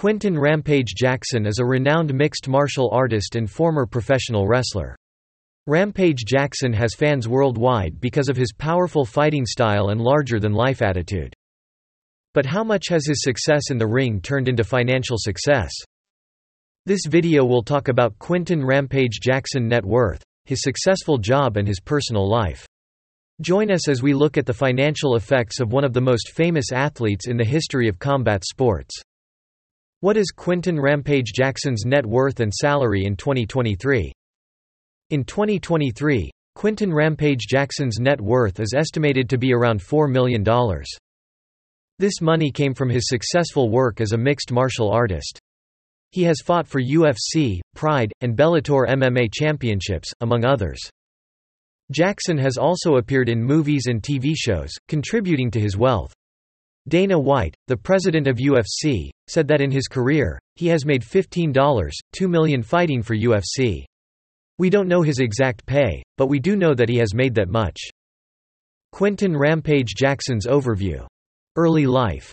Quinton Rampage Jackson is a renowned mixed martial artist and former professional wrestler. Rampage Jackson has fans worldwide because of his powerful fighting style and larger-than-life attitude. But how much has his success in the ring turned into financial success? This video will talk about Quinton Rampage Jackson net worth, his successful job and his personal life. Join us as we look at the financial effects of one of the most famous athletes in the history of combat sports. What is Quinton Rampage Jackson's net worth and salary in 2023? In 2023, Quinton Rampage Jackson's net worth is estimated to be around $4 million. This money came from his successful work as a mixed martial artist. He has fought for UFC, Pride, and Bellator MMA championships, among others. Jackson has also appeared in movies and TV shows, contributing to his wealth. Dana White, the president of UFC, said that in his career, he has made $15, 2 million fighting for UFC. We don't know his exact pay, but we do know that he has made that much. Quinton Rampage Jackson's overview. Early life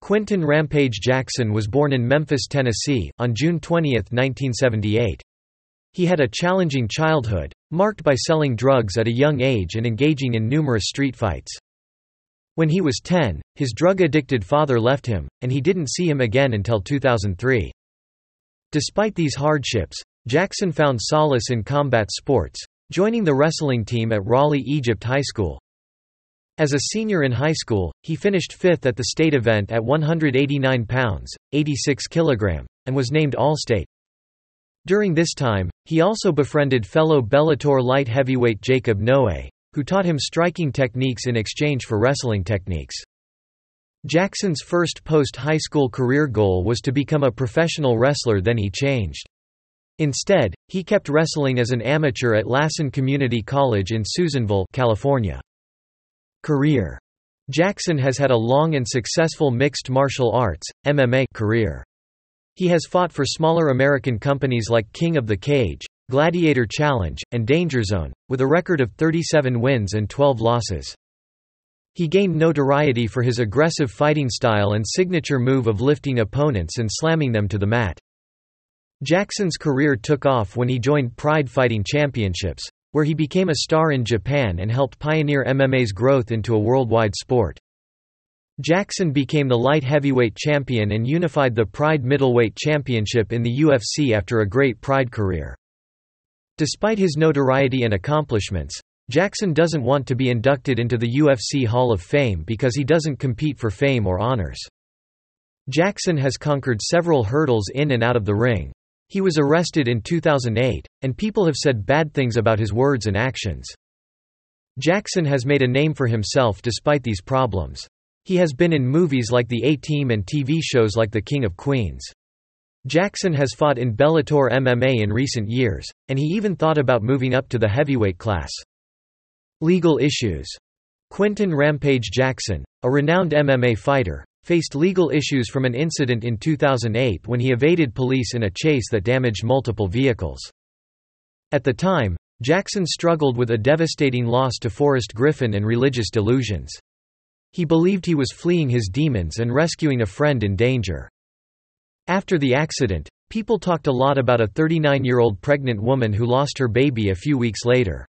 Quinton Rampage Jackson was born in Memphis, Tennessee, on June 20, 1978. He had a challenging childhood, marked by selling drugs at a young age and engaging in numerous street fights. When he was 10, his drug-addicted father left him, and he didn't see him again until 2003. Despite these hardships, Jackson found solace in combat sports, joining the wrestling team at Raleigh Egypt High School. As a senior in high school, he finished fifth at the state event at 189 pounds, 86 kg, and was named All-State. During this time, he also befriended fellow Bellator light heavyweight Jacob Noe, who taught him striking techniques in exchange for wrestling techniques. Jackson's first post-high school career goal was to become a professional wrestler then he changed. Instead, he kept wrestling as an amateur at Lassen Community College in Susanville, California. Career Jackson has had a long and successful mixed martial arts, MMA career. He has fought for smaller American companies like King of the Cage, Gladiator Challenge, and Danger Zone, with a record of 37 wins and 12 losses. He gained notoriety for his aggressive fighting style and signature move of lifting opponents and slamming them to the mat. Jackson's career took off when he joined Pride Fighting Championships, where he became a star in Japan and helped pioneer MMA's growth into a worldwide sport. Jackson became the light heavyweight champion and unified the Pride Middleweight Championship in the UFC after a great Pride career. Despite his notoriety and accomplishments, Jackson doesn't want to be inducted into the UFC Hall of Fame because he doesn't compete for fame or honors. Jackson has conquered several hurdles in and out of the ring. He was arrested in 2008, and people have said bad things about his words and actions. Jackson has made a name for himself despite these problems. He has been in movies like The A-Team and TV shows like The King of Queens. Jackson has fought in Bellator MMA in recent years, and he even thought about moving up to the heavyweight class. Legal issues Quinton Rampage Jackson, a renowned MMA fighter, faced legal issues from an incident in 2008 when he evaded police in a chase that damaged multiple vehicles. At the time, Jackson struggled with a devastating loss to Forrest Griffin and religious delusions. He believed he was fleeing his demons and rescuing a friend in danger. After the accident, people talked a lot about a 39-year-old pregnant woman who lost her baby a few weeks later.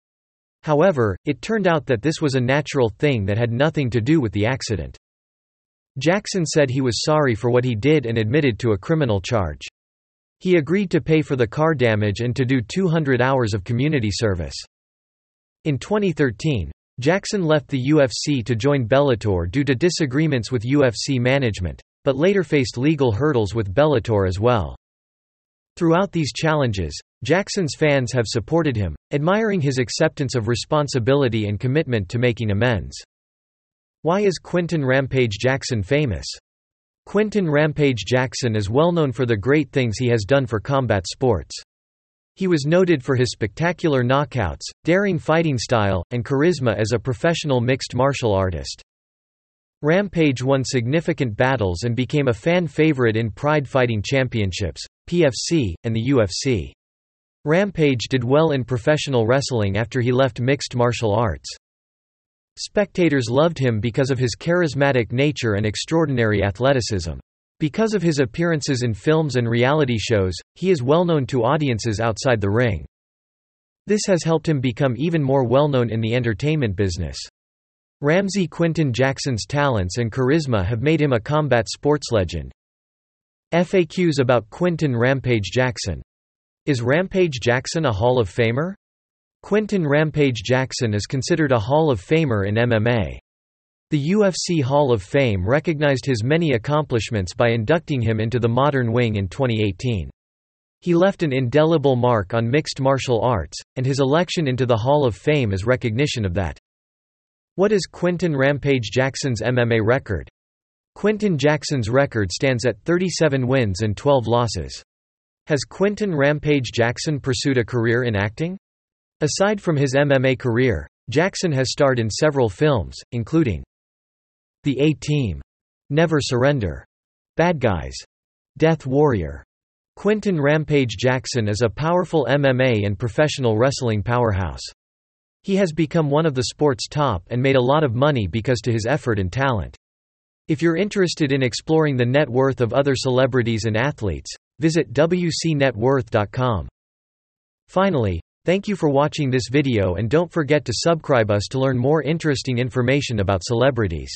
However, it turned out that this was a natural thing that had nothing to do with the accident. Jackson said he was sorry for what he did and admitted to a criminal charge. He agreed to pay for the car damage and to do 200 hours of community service. In 2013, Jackson left the UFC to join Bellator due to disagreements with UFC management, but later faced legal hurdles with Bellator as well. Throughout these challenges, Jackson's fans have supported him, admiring his acceptance of responsibility and commitment to making amends. Why is Quinton Rampage Jackson famous? Quinton Rampage Jackson is well known for the great things he has done for combat sports. He was noted for his spectacular knockouts, daring fighting style, and charisma as a professional mixed martial artist. Rampage won significant battles and became a fan favorite in Pride Fighting Championships, PFC, and the UFC. Rampage did well in professional wrestling after he left mixed martial arts. Spectators loved him because of his charismatic nature and extraordinary athleticism. Because of his appearances in films and reality shows, he is well known to audiences outside the ring. This has helped him become even more well known in the entertainment business. Ramsey Quinton Jackson's talents and charisma have made him a combat sports legend. FAQs about Quinton Rampage Jackson. Is Rampage Jackson a Hall of Famer? Quinton Rampage Jackson is considered a Hall of Famer in MMA. The UFC Hall of Fame recognized his many accomplishments by inducting him into the Modern Wing in 2018. He left an indelible mark on mixed martial arts, and his election into the Hall of Fame is recognition of that. What is Quinton Rampage Jackson's MMA record? Quinton Jackson's record stands at 37 wins and 12 losses. Has Quinton Rampage Jackson pursued a career in acting? Aside from his MMA career, Jackson has starred in several films, including The A-Team, Never Surrender, Bad Guys, Death Warrior. Quinton Rampage Jackson is a powerful MMA and professional wrestling powerhouse. He has become one of the sport's top and made a lot of money because to his effort and talent. If you're interested in exploring the net worth of other celebrities and athletes, visit wcnetworth.com. Finally, thank you for watching this video and don't forget to subscribe us to learn more interesting information about celebrities.